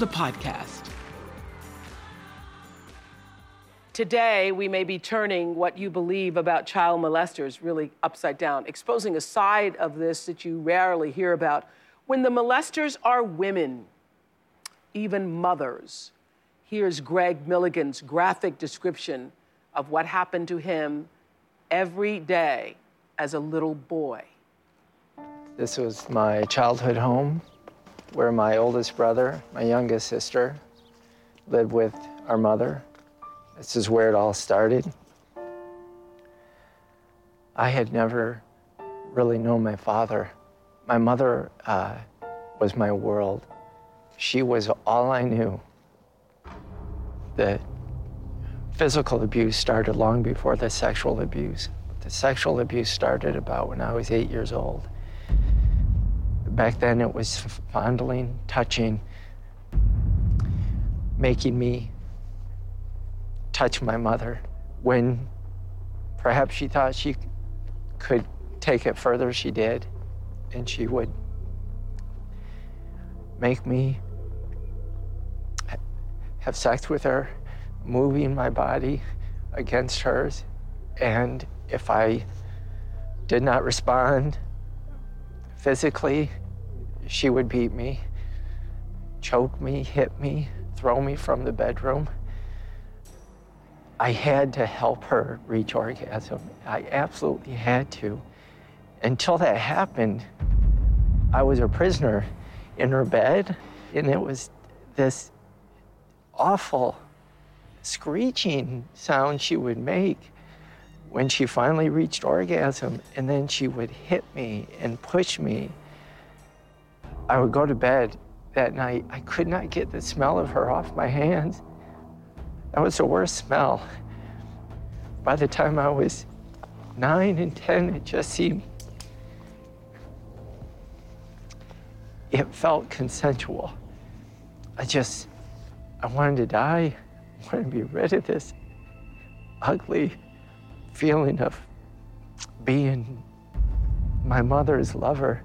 the podcast. Today, we may be turning what you believe about child molesters really upside down, exposing a side of this that you rarely hear about. When the molesters are women, even mothers. Here's Gregg Milligan's graphic description of what happened to him every day as a little boy. This was my childhood home where my oldest brother, my youngest sister, lived with our mother. This is where it all started. I had never really known my father. My mother uh, was my world. She was all I knew. The physical abuse started long before the sexual abuse. The sexual abuse started about when I was eight years old. Back then, it was fondling, touching, making me touch my mother when perhaps she thought she could take it further, she did. And she would make me have sex with her, moving my body against hers. And if I did not respond physically, she would beat me, choke me, hit me, throw me from the bedroom. I had to help her reach orgasm. I absolutely had to. Until that happened, I was a prisoner in her bed, and it was this awful screeching sound she would make when she finally reached orgasm, and then she would hit me and push me. I would go to bed that night. I could not get the smell of her off my hands. That was the worst smell. By the time I was nine and 10, it just seemed, it felt consensual. I just, I wanted to die. I wanted to be rid of this ugly feeling of being my mother's lover.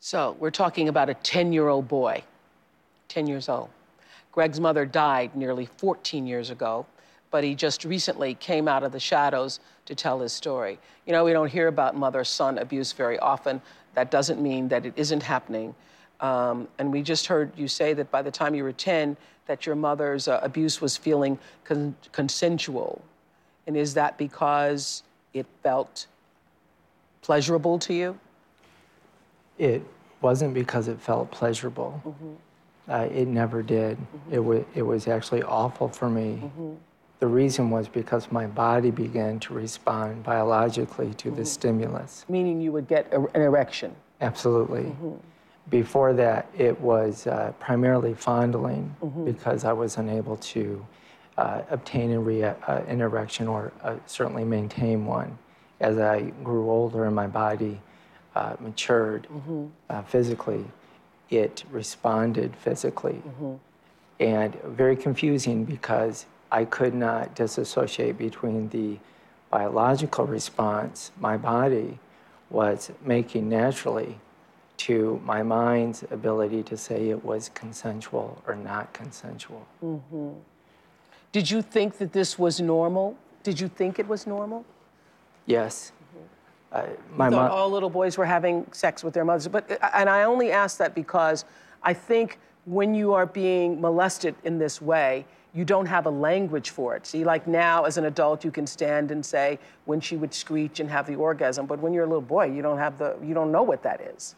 So we're talking about a 10 year old boy, 10 years old. Gregg's mother died nearly 14 years ago, but he just recently came out of the shadows to tell his story. You know, we don't hear about mother son abuse very often. That doesn't mean that it isn't happening. Um, and we just heard you say that by the time you were 10, that your mother's uh, abuse was feeling con- consensual. And is that because it felt pleasurable to you? It wasn't because it felt pleasurable. Mm-hmm. Uh, it never did. It, wa- it was actually awful for me. Mm-hmm. The reason was because my body began to respond biologically to Mm-hmm. the stimulus. Meaning you would get a, an erection. Absolutely. Before that, it was uh, primarily fondling because I was unable to uh, obtain a rea- uh, an erection or uh, certainly maintain one. As I grew older and my body uh, matured uh, physically, it responded physically. And very confusing because I could not disassociate between the biological response my body was making naturally to my mind's ability to say it was consensual or not consensual. Did you think that this was normal? Did you think it was normal? Yes. Uh, my I thought mo- all little boys were having sex with their mothers. But and I only ask that because I think when you are being molested in this way, you don't have a language for it. See, like now as an adult, you can stand and say when she would screech and have the orgasm. But when you're a little boy, you don't have the you don't know what that is.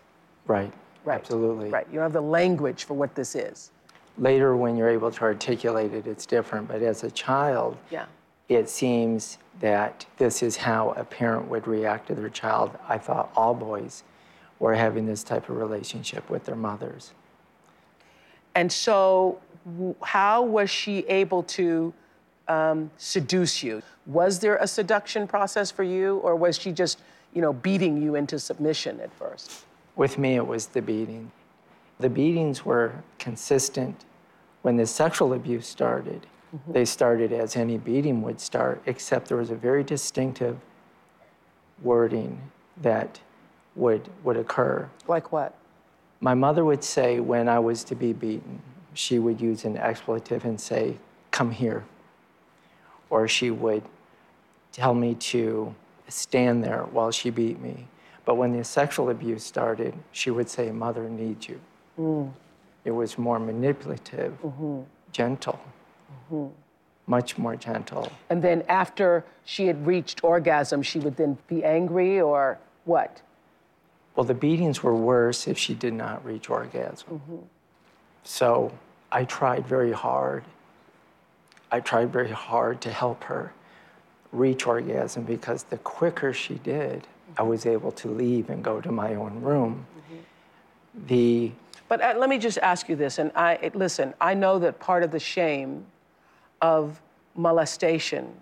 right. Right. Absolutely. Right. You don't have the language for what this is. Later, when you're able to articulate it, it's different. But as a child, Yeah. It seems that this is how a parent would react to their child. I thought all boys were having this type of relationship with their mothers. And so, how was she able to um, seduce you? Was there a seduction process for you, or was she just, you know, beating you into submission at first? With me, it was the beating. The beatings were consistent. When the sexual abuse started, Mm-hmm. they started as any beating would start, except there was a very distinctive wording that would, would occur. Like what? My mother would say when I was to be beaten, she would use an expletive and say, Come here. Or she would tell me to stand there while she beat me. But when the sexual abuse started, she would say, Mother needs you. Mm. It was more manipulative, mm-hmm. gentle, Mm-hmm. much more gentle. And then after she had reached orgasm, she would then be angry, or what? Well, the beatings were worse if she did not reach orgasm. Mm-hmm. So I tried very hard. I tried very hard to help her reach orgasm because the quicker she did, I was able to leave and go to my own room. Mm-hmm. The But uh, let me just ask you this, and I listen. I know that part of the shame of molestation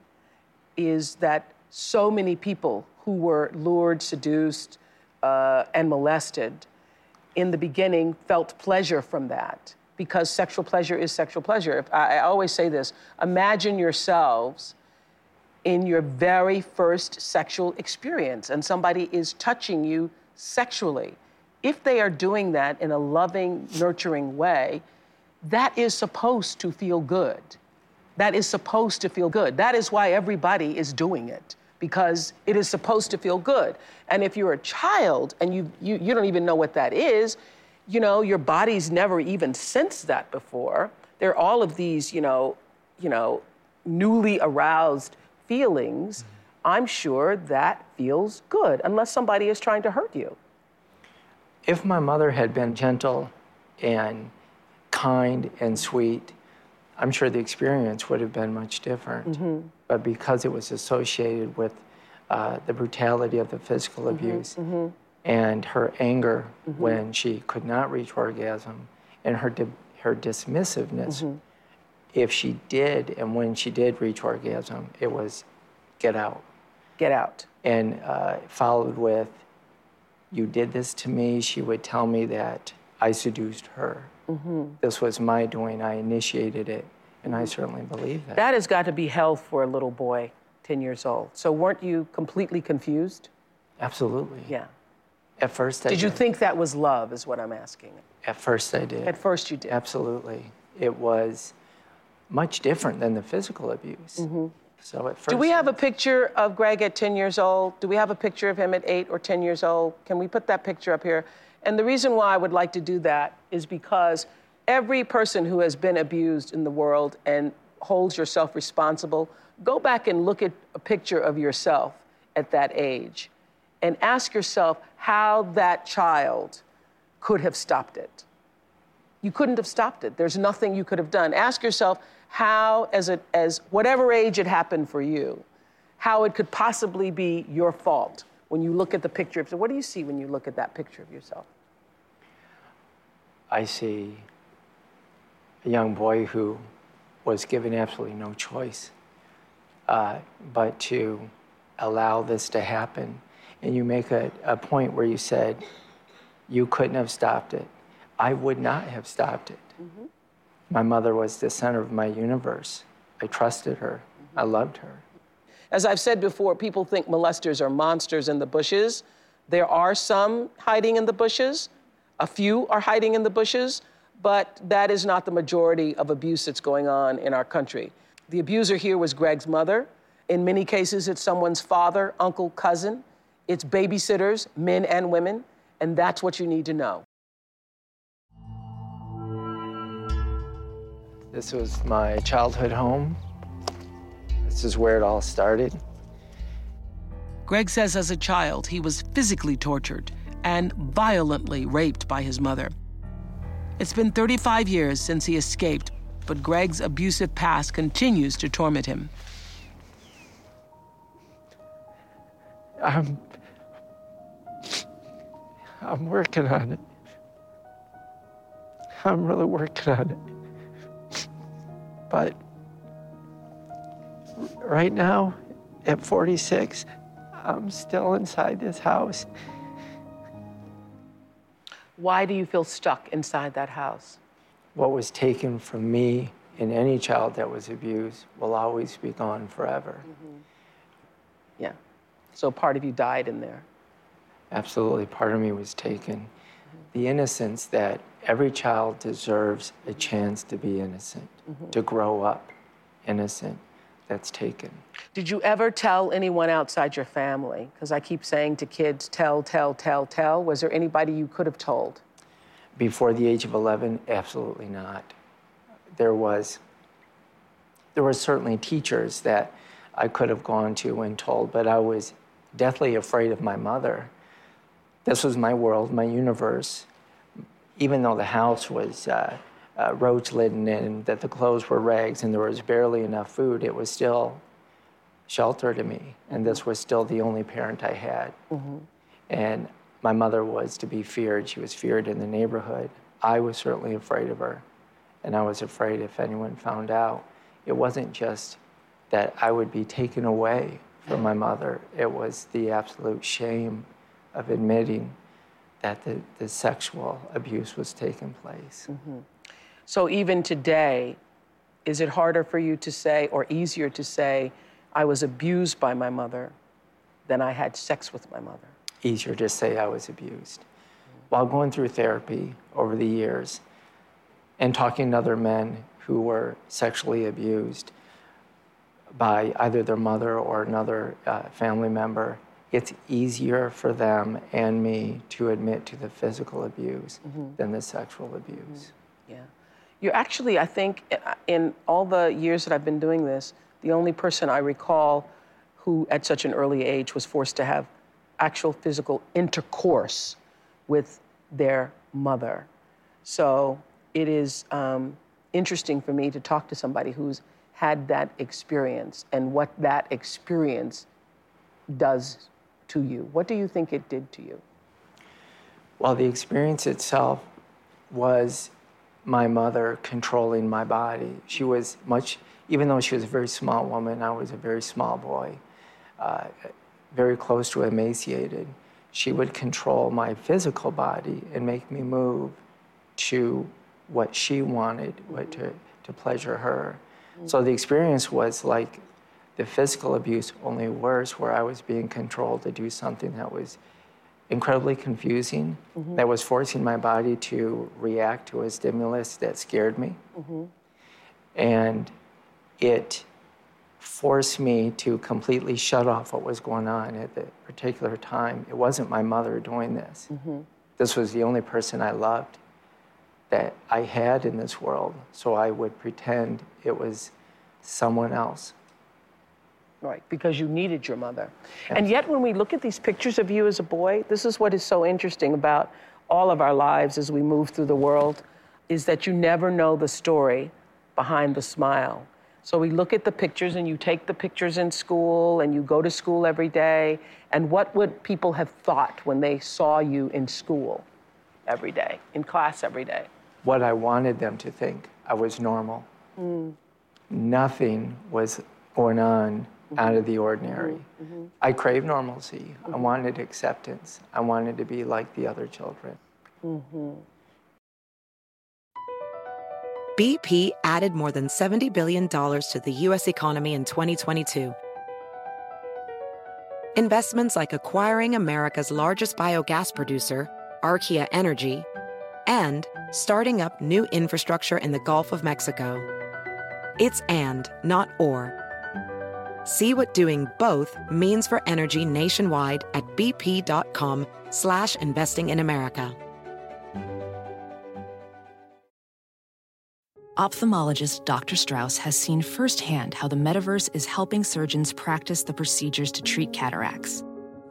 is that so many people who were lured, seduced, uh, and molested in the beginning felt pleasure from that because sexual pleasure is sexual pleasure. I, I always say this: imagine yourselves in your very first sexual experience and somebody is touching you sexually, if they are doing that in a loving, nurturing way, that is supposed to feel good. That is supposed to feel good. That is why everybody is doing it because it is supposed to feel good. And if you're a child and you, you, you don't even know what that is, you know, your body's never even sensed that before. There are all of these, you know, you know, newly aroused feelings. Mm-hmm. I'm sure that feels good unless somebody is trying to hurt you. if my mother had been gentle and kind and sweet, I'm sure the experience would have been much different. Mm-hmm. But because it was associated with uh, the brutality of the physical mm-hmm. abuse mm-hmm. and her anger when she could not reach orgasm, and her di- her dismissiveness. If she did, and when she did reach orgasm, it was get out, Get out. and uh, followed with, "You did this to me." She would tell me that I seduced her. Mm-hmm. This was my doing. I initiated it, and I certainly believe that. That has got to be hell for a little boy, 10 years old. So weren't you completely confused? Absolutely. Yeah. At first, I Did you think that was love, is what I'm asking? At first, I did. At first, you did. Absolutely. It was much different than the physical abuse. Mm-hmm. So at first, Do we have a picture of Gregg at 10 years old? Do we have a picture of him at 8 or 10 years old? Can we put that picture up here? And the reason why I would like to do that is because every person who has been abused in the world and holds yourself responsible, go back and look at a picture of yourself at that age and ask yourself how that child could have stopped it. You couldn't have stopped it. There's nothing you could have done. Ask yourself how, as, a, as whatever age it happened for you, how it could possibly be your fault when you look at the picture. Of. So what do you see when you look at that picture of yourself? I see a young boy who was given absolutely no choice uh, but to allow this to happen. And you make a, a point where you said, you couldn't have stopped it. I would not have stopped it. My mother was the center of my universe. I trusted her. I loved her. As I've said before, people think molesters are monsters in the bushes. There are some hiding in the bushes, a few are hiding in the bushes, but that is not the majority of abuse that's going on in our country. The abuser here was Gregg's mother. In many cases, it's someone's father, uncle, cousin. It's babysitters, men and women, and that's what you need to know. This was my childhood home. This is where it all started. Gregg says as a child, he was physically tortured and violently raped by his mother. It's been 35 years since he escaped, but Gregg's abusive past continues to torment him. I'm, I'm working on it. I'm really working on it. But right now, at 46, I'm still inside this house. Why do you feel stuck inside that house? What was taken from me in any child that was abused will always be gone forever. Mm-hmm. Yeah. So part of you died in there. Absolutely, part of me was taken. The innocence that every child deserves a chance to be innocent, mm-hmm. to grow up innocent, that's taken. Did you ever tell anyone outside your family? Because I keep saying to kids, tell, tell, tell, tell. Was there anybody you could have told? Before the age of 11, absolutely not. There was, there were certainly teachers that I could have gone to and told, but I was deathly afraid of my mother. This was my world, my universe. Even though the house was uh, uh, roach laden and that the clothes were rags and there was barely enough food, it was still shelter to me. And this was still the only parent I had. And my mother was to be feared. She was feared in the neighborhood. I was certainly afraid of her. And I was afraid if anyone found out, it wasn't just that I would be taken away from my mother, it was the absolute shame of admitting that the, the sexual abuse was taking place. So even today, is it harder for you to say or easier to say, I was abused by my mother than I had sex with my mother? easier to say I was abused. While going through therapy over the years and talking to other men who were sexually abused by either their mother or another uh, family member, it's easier for them and me to admit to the physical abuse than the sexual abuse. Yeah. You're actually, I think, in all the years that I've been doing this, the only person I recall who at such an early age was forced to have actual physical intercourse with their mother. So it is um, interesting for me to talk to somebody who's had that experience and what that experience does to you. What do you think it did to you? Well, the experience itself was my mother controlling my body. She was much, even though she was a very small woman, I was a very small boy, uh, very close to emaciated. She would control my physical body and make me move to what she wanted, what to, to pleasure her. So the experience was like the physical abuse, only worse, where I was being controlled to do something that was incredibly confusing, mm-hmm. that was forcing my body to react to a stimulus that scared me. Mm-hmm. And it forced me to completely shut off what was going on at the particular time. It wasn't my mother doing this. Mm-hmm. This was the only person I loved that I had in this world. So I would pretend it was someone else. Right, because you needed your mother. Yes. And yet, when we look at these pictures of you as a boy, this is what is so interesting about all of our lives as we move through the world is that you never know the story behind the smile. So we look at the pictures and you take the pictures in school and you go to school every day. And what would people have thought when they saw you in school every day, in class every day? What I wanted them to think. I was normal. Mm. Nothing was going on mm-hmm. out of the ordinary. Mm-hmm. mm-hmm. I craved normalcy. Mm-hmm. I wanted acceptance. I wanted to be like the other children. Mm-hmm. BP added more than $70 billion to the U.S. economy in 2022. Investments like acquiring America's largest biogas producer, Archaea Energy, and starting up new infrastructure in the Gulf of Mexico. It's and, not or. See what doing both means for energy nationwide at bp.com slash investing in America. Ophthalmologist Dr. Strauss has seen firsthand how the metaverse is helping surgeons practice the procedures to treat cataracts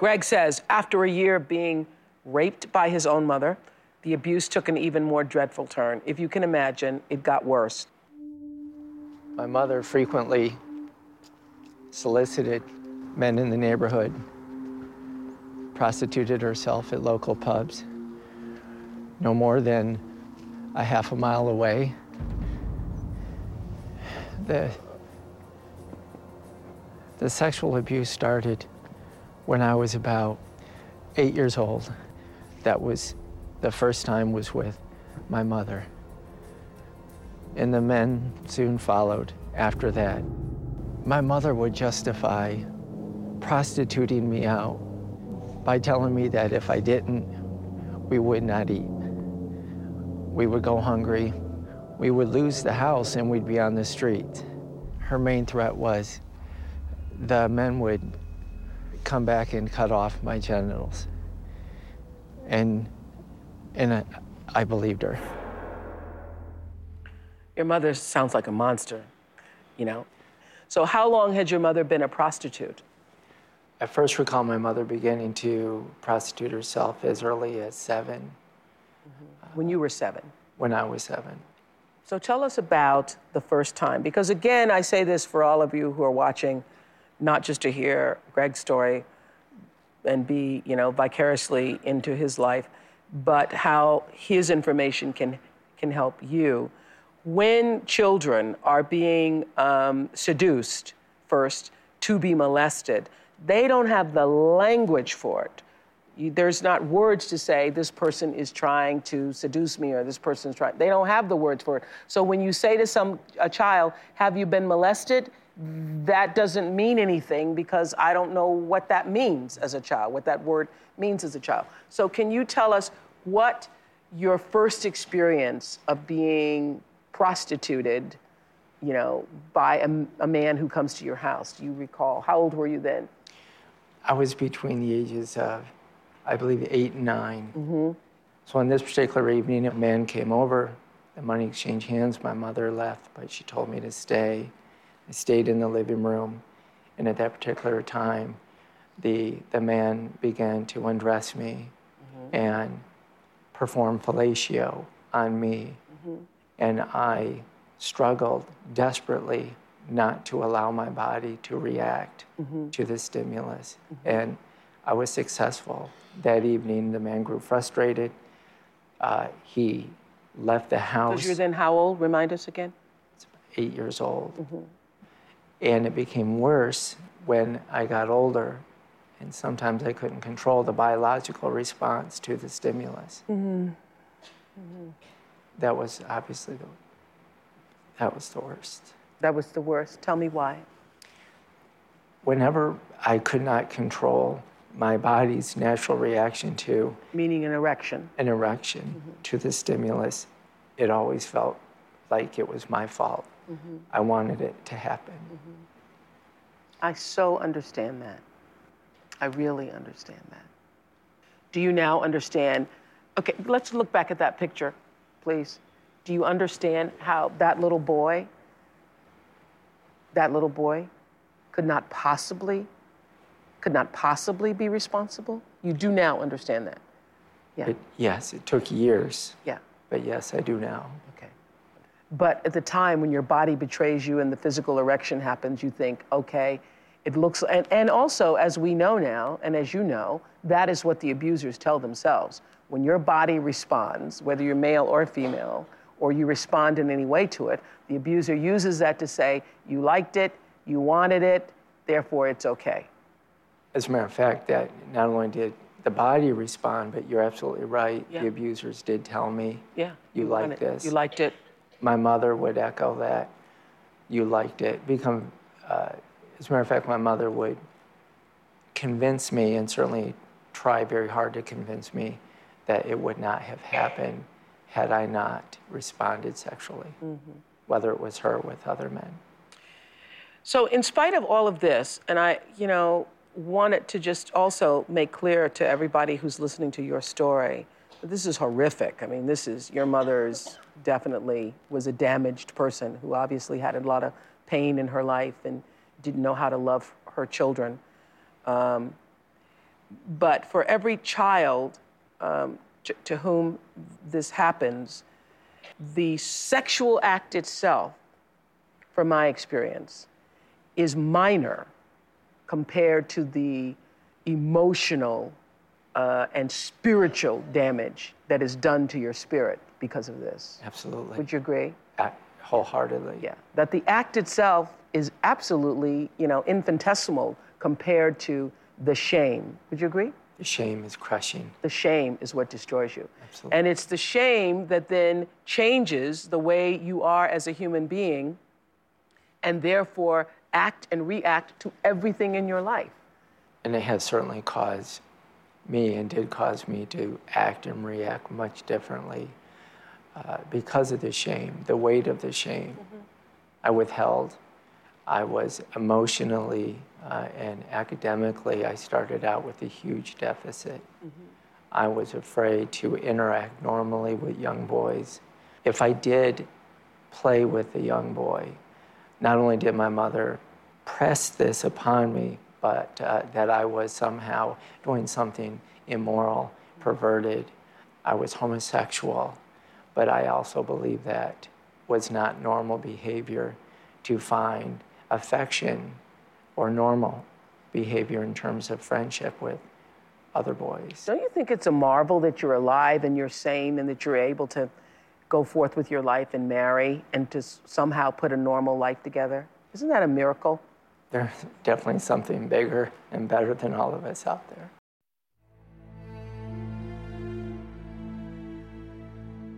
Gregg says after a year being raped by his own mother, the abuse took an even more dreadful turn. If you can imagine, it got worse. My mother frequently solicited men in the neighborhood, prostituted herself at local pubs, no more than a half a mile away. The, the sexual abuse started when I was about eight years old. That was the first time was with my mother. And the men soon followed after that. My mother would justify prostituting me out by telling me that if I didn't, we would not eat. We would go hungry. We would lose the house and we'd be on the street. Her main threat was the men would come back and cut off my genitals. And, and I, I believed her. Your mother sounds like a monster, you know? So, how long had your mother been a prostitute? I first recall my mother beginning to prostitute herself as early as 7 mm-hmm. When you were seven? When I was seven. So, tell us about the first time. Because, again, I say this for all of you who are watching not just to hear Gregg's story and be, you know, vicariously into his life, but how his information can can help you. When children are being um, seduced first to be molested, they don't have the language for it. There's not words to say this person is trying to seduce me or this person's trying. They don't have the words for it. So when you say to some a child, "Have you been molested?" That doesn't mean anything because I don't know what that means as a child, what that word means as a child. So, can you tell us what your first experience of being prostituted, you know, by a, a man who comes to your house? Do you recall? How old were you then? I was between the ages of, I believe, eight and 9 mm-hmm. So on this particular evening, a man came over. The money exchanged hands. My mother left, but she told me to stay. I stayed in the living room. And at that particular time, the, the man began to undress me mm-hmm. and perform fellatio on me. Mm-hmm. And I struggled desperately not to allow my body to react mm-hmm. to the stimulus. Mm-hmm. And I was successful. That evening, the man grew frustrated uh, he left the house. Because you're then how old? Remind us again. Eight years old. And it became worse when I got older, and sometimes I couldn't control the biological response to the stimulus. Mm-hmm. Mm-hmm. That was obviously the that was the worst. That was the worst. Tell me why. Whenever I could not control my body's natural reaction to meaning an erection an erection mm-hmm. to the stimulus it always felt like it was my fault mm-hmm. i wanted it to happen mm-hmm. i so understand that i really understand that do you now understand okay let's look back at that picture please do you understand how that little boy that little boy could not possibly could not possibly be responsible? You do now understand that. Yeah. It, yes, it took years. Yeah. But yes, I do now. But at the time when your body betrays you and the physical erection happens, you think, okay, it looks, and, and also, as we know now, and as you know, that is what the abusers tell themselves. When your body responds, whether you're male or female, or you respond in any way to it, the abuser uses that to say, you liked it, you wanted it, therefore it's okay. As a matter of fact, that not only did the body respond, but you're absolutely right. Yeah. The abusers did tell me, yeah, you, you liked this. You liked it. My mother would echo that. You liked it. Become, uh, as a matter of fact, my mother would convince me, and certainly try very hard to convince me, that it would not have happened had I not responded sexually, mm-hmm. whether it was her with other men. So, in spite of all of this, and I, you know, wanted to just also make clear to everybody who's listening to your story that this is horrific. I mean, this is your mother's definitely was a damaged person who obviously had a lot of pain in her life and didn't know how to love her children. Um, but for every child um, to, to whom this happens, the sexual act itself, from my experience, is minor compared to the emotional uh, and spiritual damage that is done to your spirit because of this. Absolutely. Would you agree? Uh, wholeheartedly. Yeah. That the act itself is absolutely, you know, infinitesimal compared to the shame. Would you agree? The shame is crushing. The shame is what destroys you. Absolutely. And it's the shame that then changes the way you are as a human being and therefore act and react to everything in your life. And it has certainly caused me and did cause me to act and react much differently uh, because of the shame, the weight of the shame. Mm-hmm. I withheld. I was emotionally uh, and academically, I started out with a huge deficit. Mm-hmm. I was afraid to interact normally with young boys. If I did play with a young boy, not only did my mother press this upon me, but uh, that I was somehow doing something immoral, perverted. I was homosexual, but I also believe that was not normal behavior to find affection or normal behavior in terms of friendship with other boys. Don't you think it's a marvel that you're alive and you're sane and that you're able to go forth with your life and marry and to somehow put a normal life together. Isn't that a miracle? There's definitely something bigger and better than all of us out there.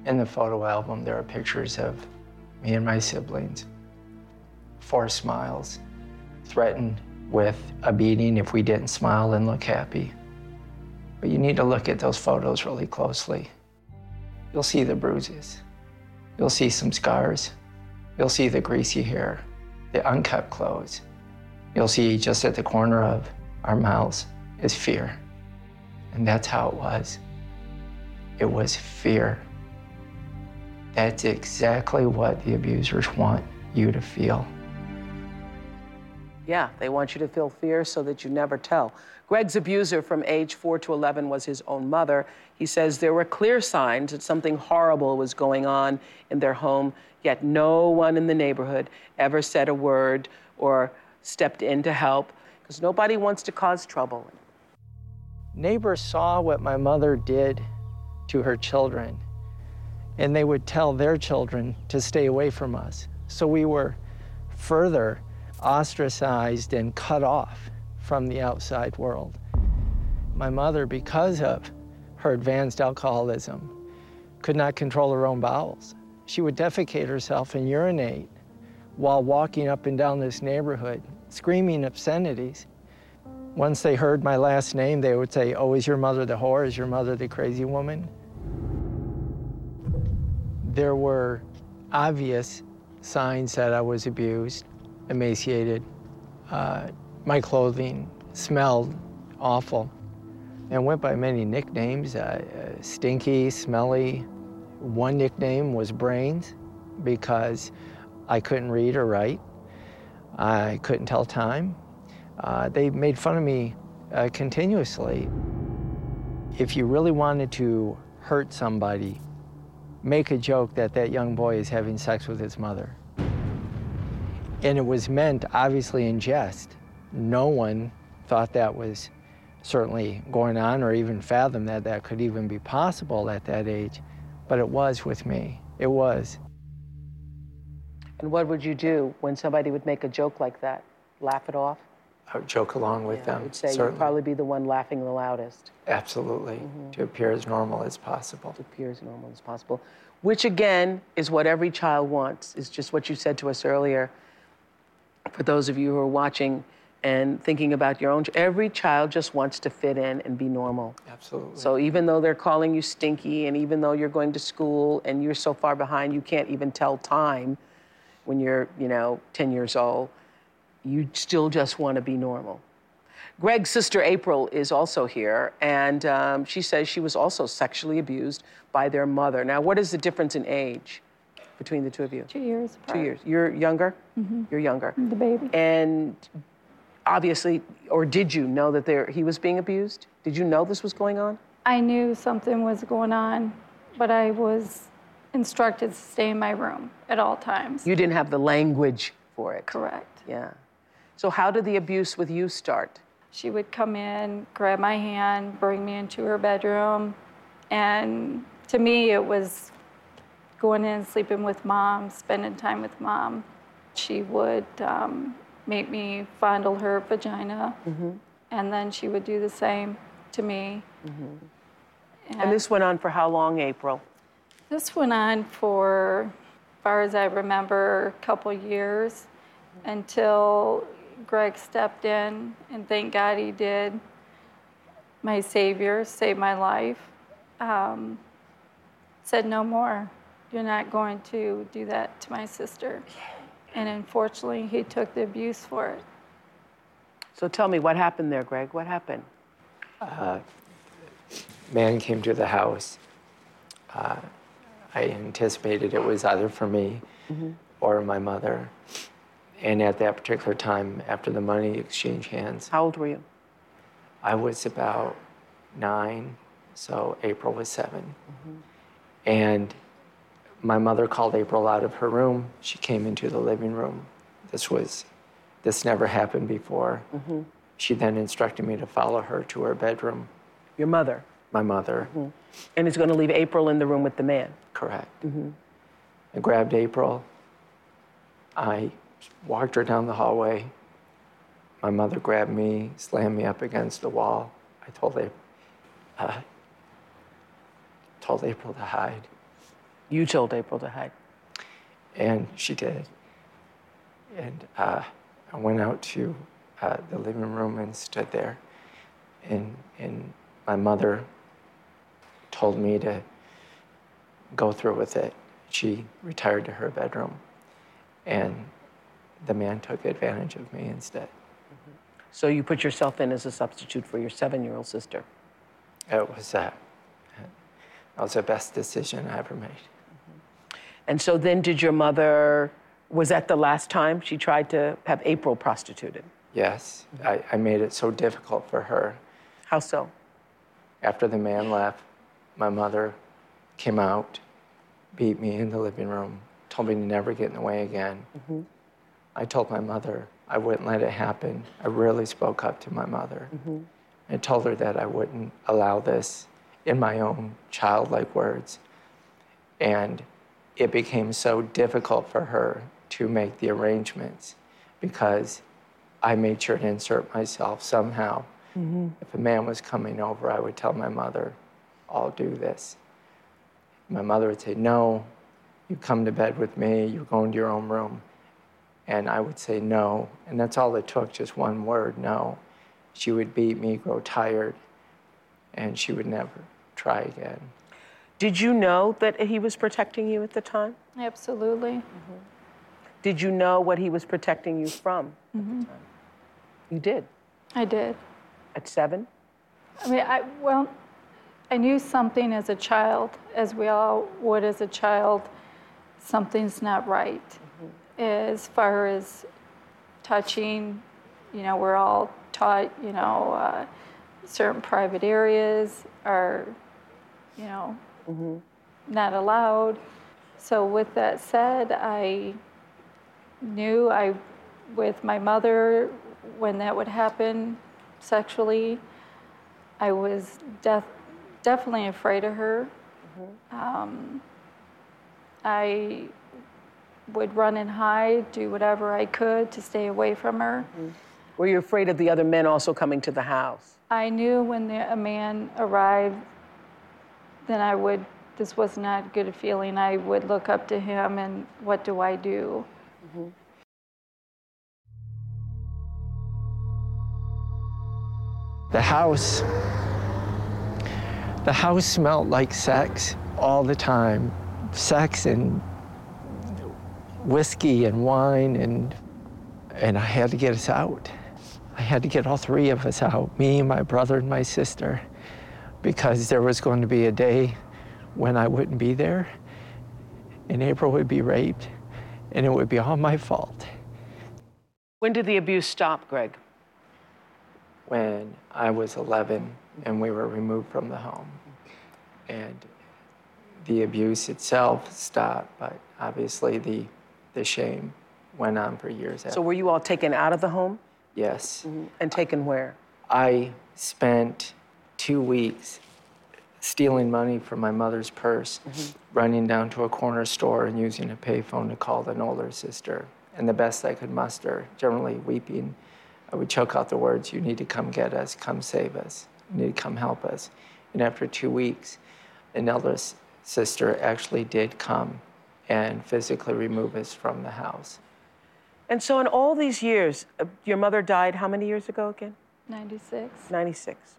In the photo album, there are pictures of me and my siblings, four smiles, threatened with a beating if we didn't smile and look happy. But you need to look at those photos really closely. You'll see the bruises. You'll see some scars. You'll see the greasy hair, the uncut clothes. You'll see just at the corner of our mouths is fear. And that's how it was. it was fear. That's exactly what the abusers want you to feel. Yeah, they want you to feel fear so that you never tell. Gregg's abuser from age 4 to 11 was his own mother. He says there were clear signs that something horrible was going on in their home, yet no one in the neighborhood ever said a word or stepped in to help because nobody wants to cause trouble. Neighbors saw what my mother did to her children, and they would tell their children to stay away from us. So we were further ostracized and cut off from the outside world. My mother, because of her advanced alcoholism, could not control her own bowels. She would defecate herself and urinate while walking up and down this neighborhood, screaming obscenities. Once they heard my last name, they would say, Oh, is your mother the whore? Is your mother the crazy woman? There were obvious signs that I was abused emaciated. Uh, my clothing smelled awful and went by many nicknames uh, stinky, smelly. One nickname was Brains because I couldn't read or write. I couldn't tell time. Uh, they made fun of me uh, continuously. If you really wanted to hurt somebody, make a joke that that young boy is having sex with his mother. And it was meant, obviously, in jest. No one thought that was certainly going on or even fathom that that could even be possible at that age. But it was with me. It was. And what would you do when somebody would make a joke like that? Laugh it off? Joke along with yeah, them. I would say certainly. you'd probably be the one laughing the loudest. Absolutely, mm-hmm. to appear as normal as possible. To appear as normal as possible, which again is what every child wants, is just what you said to us earlier for those of you who are watching and thinking about your own, every child just wants to fit in and be normal. Absolutely. So even though they're calling you stinky, and even though you're going to school and you're so far behind you can't even tell time when you're, you know, 10 years old, you still just want to be normal. Gregg's sister April is also here, and um, she says she was also sexually abused by their mother. Now, what is the difference in age? between the two of you? Two years. Apart. Two years. You're younger. Mm-hmm. You're younger. The baby. And obviously, or did you know that there he was being abused? Did you know this was going on? I knew something was going on, but I was instructed to stay in my room at all times. You didn't have the language for it. Correct. Yeah. So how did the abuse with you start? She would come in, grab my hand, bring me into her bedroom, and to me it was going in sleeping with mom, spending time with mom. She would um, make me fondle her vagina, mm-hmm. and then she would do the same to me. Mm-hmm. And, and, this went on for how long, April? This went on for, as far as I remember, a couple years until Gregg stepped in, and thank God he did. My Savior saved my life. Um, said no more you're not going to do that to my sister. And unfortunately, he took the abuse for it. So tell me, what happened there, Gregg? What happened? Uh, man came to the house. Uh, I anticipated it was either for me mm-hmm. or my mother. And at that particular time, after the money exchanged hands. How old were you? I was about nine, so April was 7 mm-hmm. And my mother called April out of her room. She came into the living room. This was, this never happened before. Mm-hmm. She then instructed me to follow her to her bedroom. Your mother? My mother. Mm-hmm. And is going to leave April in the room with the man? Correct. Mm-hmm. I grabbed April. I walked her down the hallway. My mother grabbed me, slammed me up against the wall. I told April, uh, told April to hide. You told April to hide. And she did. And uh, I went out to uh, the living room and stood there. And, and my mother told me to go through with it. She retired to her bedroom. And the man took advantage of me instead. Mm-hmm. So you put yourself in as a substitute for your seven year old sister? It was that. That was the best decision I ever made. And so then, did your mother, was that the last time she tried to have April prostituted? Yes, I, I made it so difficult for her. How so? After the man left, my mother came out, beat me in the living room, told me to never get in the way again. Mm-hmm. I told my mother I wouldn't let it happen. I really spoke up to my mother. Mm-hmm. I told her that I wouldn't allow this in my own childlike words. And it became so difficult for her to make the arrangements because I made sure to insert myself somehow. Mm-hmm. If a man was coming over, I would tell my mother, I'll do this. My mother would say, No, you come to bed with me, you go into your own room. And I would say no. And that's all it took, just one word, no. She would beat me, grow tired, and she would never try again. Did you know that he was protecting you at the time? Absolutely. Did you know what he was protecting you from? Mhm. You did. I did. At seven? I mean, I, well, I knew something as a child, as we all would as a child, something's not right. As far as touching, you know, we're all taught, you know, uh, certain private areas are, you know, not allowed. So with that said, I knew I, with my mother, when that would happen sexually, I was def- definitely afraid of her. Um, I would run and hide, do whatever I could to stay away from her. Mm-hmm. Were you afraid of the other men also coming to the house? I knew when the, a man arrived, then I would, this was not a good feeling. I would look up to him and what do I do? Mm-hmm. The house, the house smelled like sex all the time. Sex and whiskey and wine and and I had to get us out. I had to get all three of us out, me, my brother, and my sister, because there was going to be a day when I wouldn't be there and April would be raped and it would be all my fault. When did the abuse stop, Gregg? when I was 11 and we were removed from the home. And the abuse itself stopped, but obviously the, the shame went on for years after. So were you all taken out of the home? yes. Mm-hmm. And taken where? I spent two weeks stealing money from my mother's purse, mm-hmm. running down to a corner store and using a payphone to call an older sister. And the best I could muster, generally weeping, I would choke out the words, You need to come get us, come save us, you need to come help us. And after two weeks, an elder sister actually did come and physically remove us from the house. And so in all these years, uh, your mother died how many years ago again? 96. 96.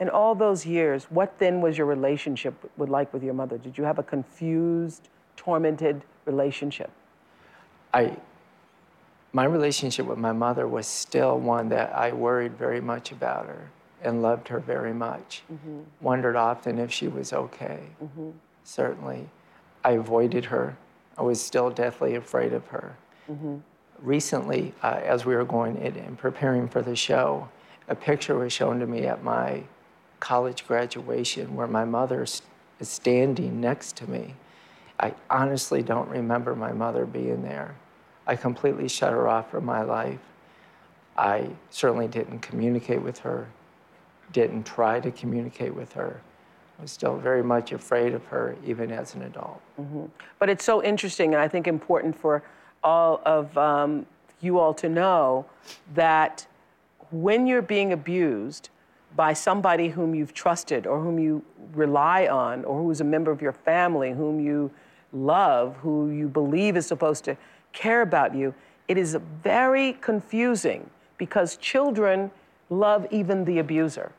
In all those years, what then was your relationship with, like with your mother? Did you have a confused, tormented relationship? I, my relationship with my mother was still one that I worried very much about her and loved her very much. Wondered often if she was okay. Certainly. I avoided her. I was still deathly afraid of her. Recently, uh, as we were going in and preparing for the show, a picture was shown to me at my college graduation where my mother is standing next to me. I honestly don't remember my mother being there. I completely shut her off from my life. I certainly didn't communicate with her, didn't try to communicate with her. I was still very much afraid of her, even as an adult. But it's so interesting, and I think important for all of um, you all to know that when you're being abused by somebody whom you've trusted or whom you rely on or who's a member of your family, whom you love, who you believe is supposed to care about you, it is very confusing because children love even the abuser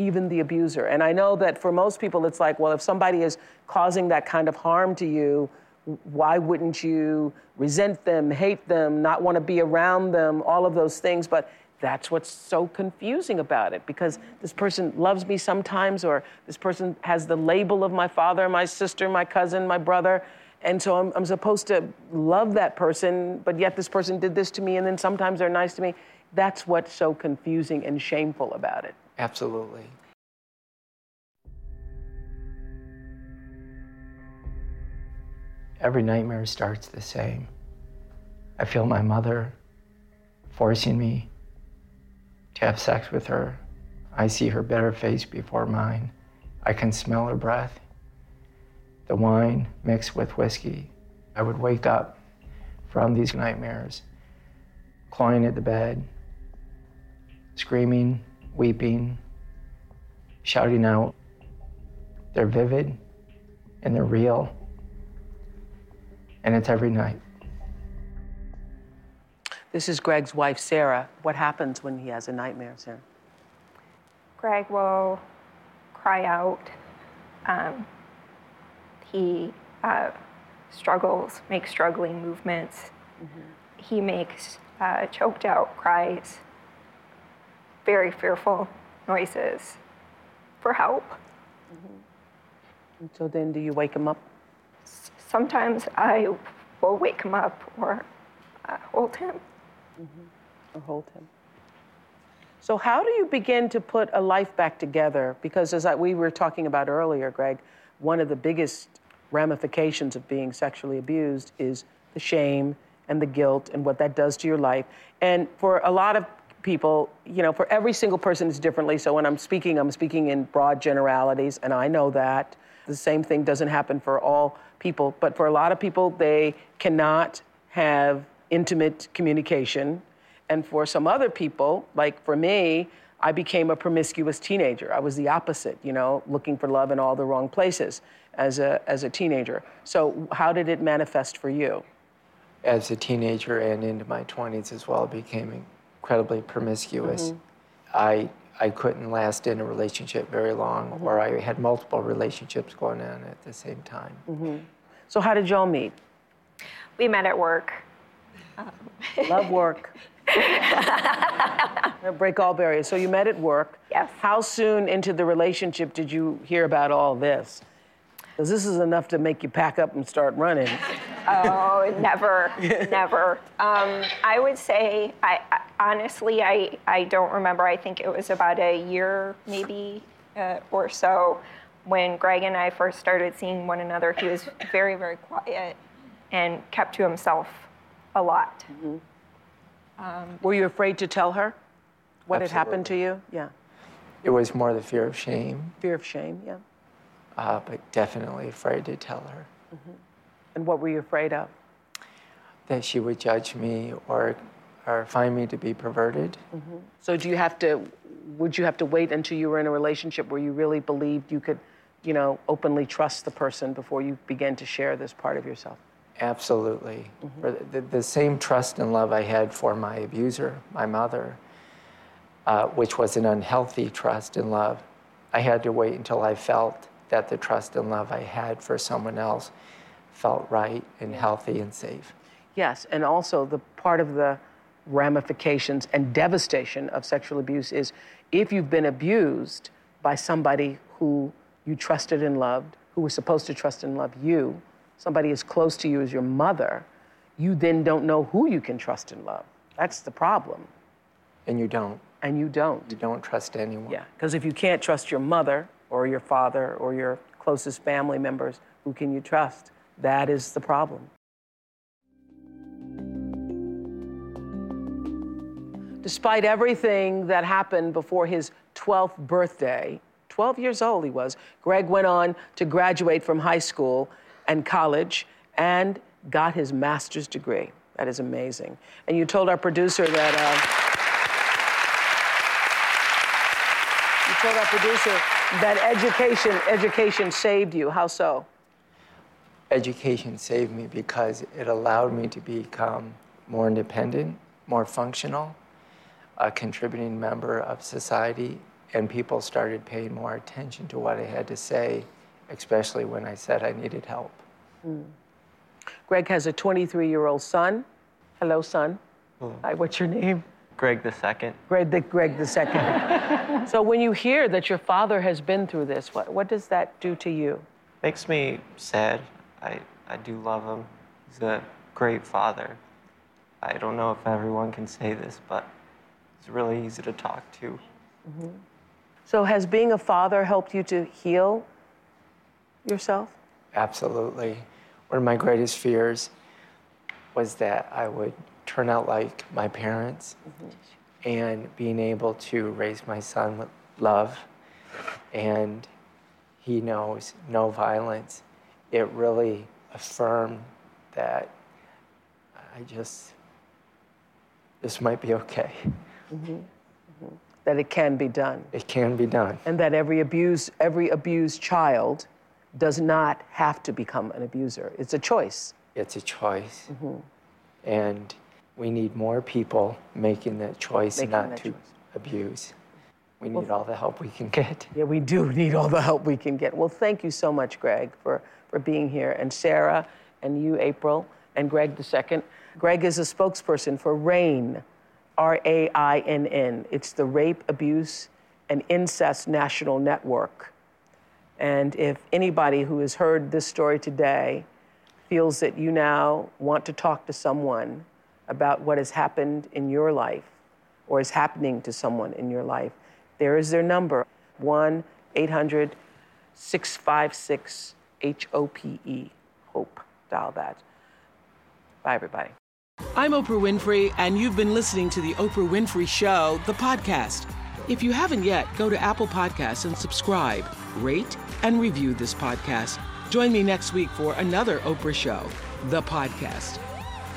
even the abuser. And I know that for most people, it's like, well, if somebody is causing that kind of harm to you, why wouldn't you resent them, hate them, not want to be around them, all of those things? But that's what's so confusing about it because this person loves me sometimes, or this person has the label of my father, my sister, my cousin, my brother. And so I'm, I'm supposed to love that person, but yet this person did this to me, and then sometimes they're nice to me. That's what's so confusing and shameful about it. Absolutely. Every nightmare starts the same. I feel my mother forcing me to have sex with her. I see her better face before mine. I can smell her breath. The wine mixed with whiskey. I would wake up from these nightmares, clawing at the bed, screaming, weeping, shouting out. They're vivid and they're real. And it's every night. This is Gregg's wife, Sarah. What happens when he has a nightmare, Sarah? Gregg will cry out. Um, he uh, struggles, makes struggling movements. Mm-hmm. He makes uh, choked out cries, very fearful noises for help. Mm-hmm. And so then, do you wake him up? S- sometimes I will wake him up or uh, hold him. Mm-hmm. Or hold him. So, how do you begin to put a life back together? Because, as I, we were talking about earlier, Gregg, one of the biggest ramifications of being sexually abused is the shame and the guilt and what that does to your life. And for a lot of people, you know, for every single person it's differently. So when I'm speaking, I'm speaking in broad generalities, and I know that. The same thing doesn't happen for all people, but for a lot of people, they cannot have intimate communication. And for some other people, like for me, I became a promiscuous teenager. I was the opposite, you know, looking for love in all the wrong places as a, as a teenager. So, how did it manifest for you? As a teenager and into my 20s as well, became incredibly promiscuous. Mm-hmm. I, I couldn't last in a relationship very long, mm-hmm. or I had multiple relationships going on at the same time. Mm-hmm. So, how did y'all meet? We met at work. Love work. break all barriers. So you met at work. Yes. How soon into the relationship did you hear about all this? Because this is enough to make you pack up and start running. Oh, never, never. Um, I would say, I, I, honestly, I, I don't remember. I think it was about a year, maybe, uh, or so, when Gregg and I first started seeing one another. He was very, very quiet and kept to himself a lot. Mm-hmm. Um, Were you afraid to tell her what had happened to you? Yeah. It was more the fear of shame. Fear of shame, yeah. Uh, but definitely afraid to tell her. Mm-hmm. And what were you afraid of? That she would judge me or, or find me to be perverted. Mm-hmm. So do you have to? Would you have to wait until you were in a relationship where you really believed you could, you know, openly trust the person before you began to share this part of yourself? Absolutely. Mm-hmm. The, the, same trust and love I had for my abuser, my mother, uh, which was an unhealthy trust and love, I had to wait until I felt that the trust and love I had for someone else felt right and healthy and safe. Yes, and also the part of the ramifications and devastation of sexual abuse is if you've been abused by somebody who you trusted and loved, who was supposed to trust and love you, somebody as close to you as your mother, you then don't know who you can trust and love. That's the problem. And you don't. And you don't. You don't trust anyone. Yeah, because if you can't trust your mother or your father or your closest family members, who can you trust? That is the problem. Despite everything that happened before his 12th birthday, 12 years old he was, Gregg went on to graduate from high school and college and got his master's degree. That is amazing. And you told our producer that. Uh, you told our producer that education, education saved you. How so? Education saved me because it allowed me to become more independent, more functional, a contributing member of society, and people started paying more attention to what I had to say especially when I said I needed help. Mm. Gregg has a 23 year old son. Hello, son. Hello. Hi, what's your name? Gregg the second. Gregg the Gregg the second. so when you hear that your father has been through this, what what does that do to you? Makes me sad. I I do love him. He's a great father. I don't know if everyone can say this, but he's really easy to talk to. Mm-hmm. So has being a father helped you to heal yourself? Absolutely. One of my greatest fears was that I would turn out like my parents mm-hmm. and being able to raise my son with love and he knows no violence. It really affirmed that I just, this might be okay. Mm-hmm. Mm-hmm. That it can be done. It can be done. And that every abused, every abused child does not have to become an abuser. It's a choice. It's a choice. Mm-hmm. And we need more people making that choice making not to choice. abuse. We need well, all the help we can get. Yeah, we do need all the help we can get. Well, thank you so much, Gregg, for, for being here. And Sarah, and you, April, and Gregg the second. Gregg is a spokesperson for RAINN, R A I N N. It's the Rape, Abuse, and Incest National Network. And if anybody who has heard this story today feels that you now want to talk to someone about what has happened in your life or is happening to someone in your life, there is their number 1 800 656 HOPE. Hope. Dial that. Bye, everybody. I'm Oprah Winfrey, and you've been listening to The Oprah Winfrey Show, the podcast. If you haven't yet, go to Apple Podcasts and subscribe, rate, and review this podcast. Join me next week for another Oprah Show, the podcast.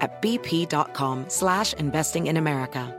at bp.com slash investing in America.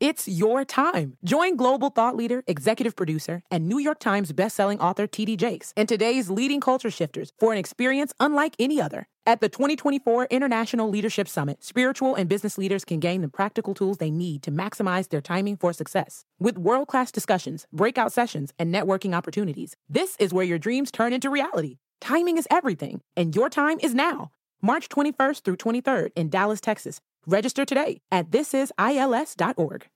It's your time. Join global thought leader, executive producer, and New York Times bestselling author T.D. Jakes and today's leading culture shifters for an experience unlike any other. At the 2024 International Leadership Summit, spiritual and business leaders can gain the practical tools they need to maximize their timing for success. With world class discussions, breakout sessions, and networking opportunities, this is where your dreams turn into reality. Timing is everything, and your time is now. March 21st through 23rd in Dallas, Texas. Register today at thisisils.org.